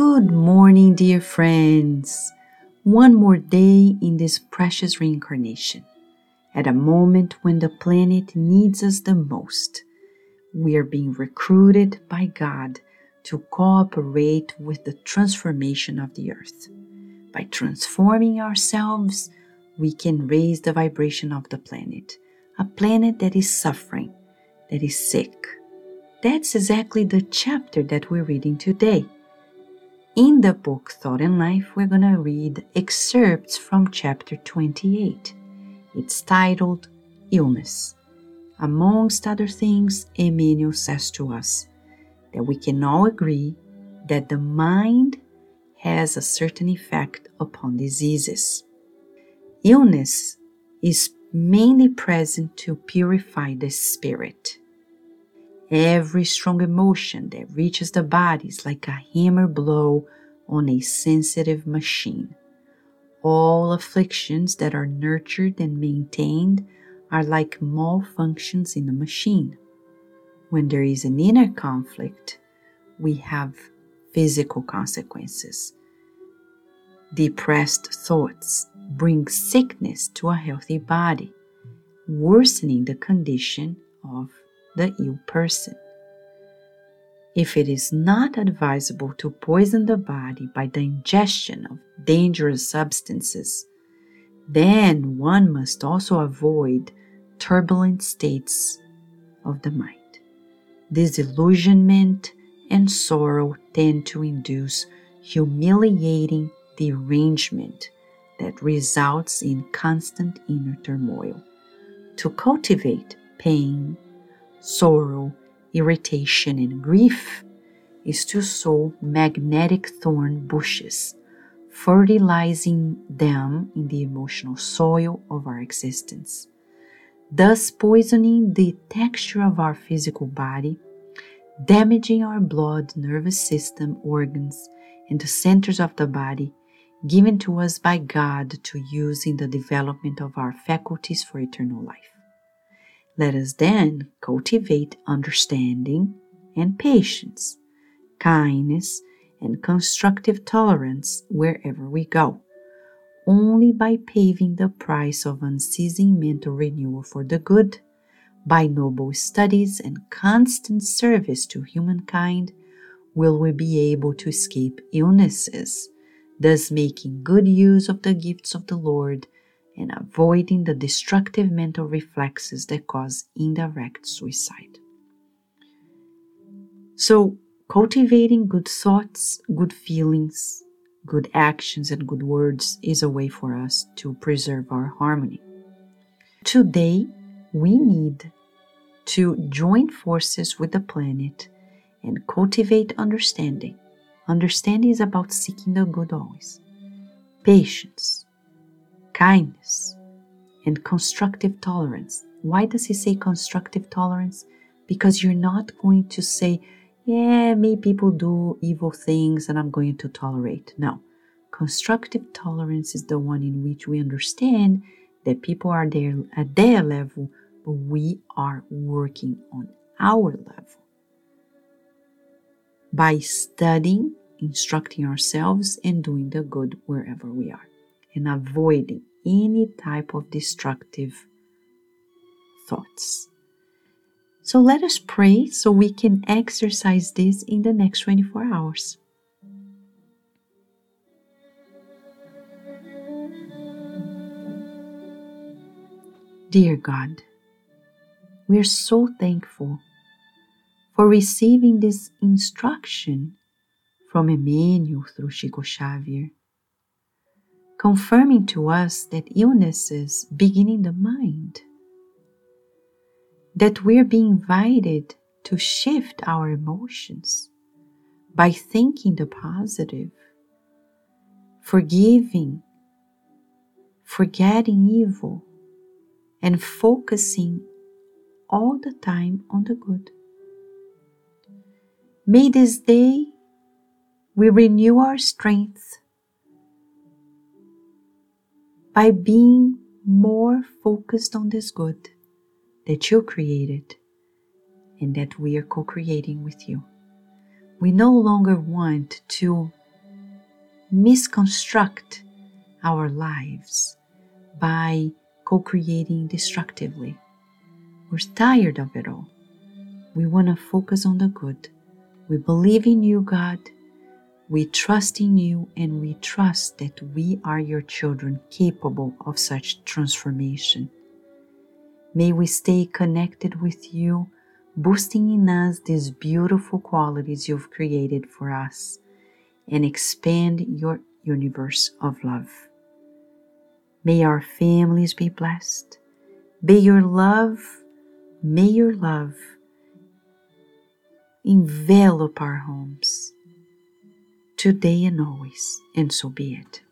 Good morning, dear friends. One more day in this precious reincarnation. At a moment when the planet needs us the most, we are being recruited by God to cooperate with the transformation of the earth. By transforming ourselves, we can raise the vibration of the planet, a planet that is suffering, that is sick. That's exactly the chapter that we're reading today. In the book Thought and Life, we're going to read excerpts from chapter 28. It's titled Illness. Amongst other things, Emmanuel says to us that we can all agree that the mind has a certain effect upon diseases. Illness is mainly present to purify the spirit. Every strong emotion that reaches the body is like a hammer blow on a sensitive machine. All afflictions that are nurtured and maintained are like malfunctions in a machine. When there is an inner conflict, we have physical consequences. Depressed thoughts bring sickness to a healthy body, worsening the condition of the ill person. If it is not advisable to poison the body by the ingestion of dangerous substances, then one must also avoid turbulent states of the mind. Disillusionment and sorrow tend to induce humiliating derangement that results in constant inner turmoil. To cultivate pain, sorrow, irritation, and grief is to sow magnetic thorn bushes, fertilizing them in the emotional soil of our existence, thus poisoning the texture of our physical body, damaging our blood, nervous system, organs, and the centers of the body given to us by God to use in the development of our faculties for eternal life. Let us then cultivate understanding and patience, kindness, and constructive tolerance wherever we go. Only by paving the price of unceasing mental renewal for the good, by noble studies and constant service to humankind, will we be able to escape illnesses, thus making good use of the gifts of the Lord and avoiding the destructive mental reflexes that cause indirect suicide. So, cultivating good thoughts, good feelings, good actions, and good words is a way for us to preserve our harmony. Today, we need to join forces with the planet and cultivate understanding. Understanding is about seeking the good always. Patience, kindness, and constructive tolerance. Why does he say constructive tolerance? Because you're not going to say, yeah, maybe people do evil things and I'm going to tolerate. No. Constructive tolerance is the one in which we understand that people are there at their level, but we are working on our level. By studying, instructing ourselves, and doing the good wherever we are, and avoiding any type of destructive thoughts. So let us pray so we can exercise this in the next 24 hours. Dear God, we are so thankful for receiving this instruction from Emmanuel through Chico Xavier confirming to us that illnesses begin in the mind, that we're being invited to shift our emotions by thinking the positive, forgiving, forgetting evil, and focusing all the time on the good. May this day we renew our strength by being more focused on this good that you created and that we are co creating with you. We no longer want to misconstruct our lives by co creating destructively. We're tired of it all. We want to focus on the good. We believe in you, God. We trust in you and we trust that we are your children capable of such transformation. May we stay connected with you, boosting in us these beautiful qualities you've created for us and expand your universe of love. May our families be blessed. May your love, may your love envelop our homes today and always, and so be it.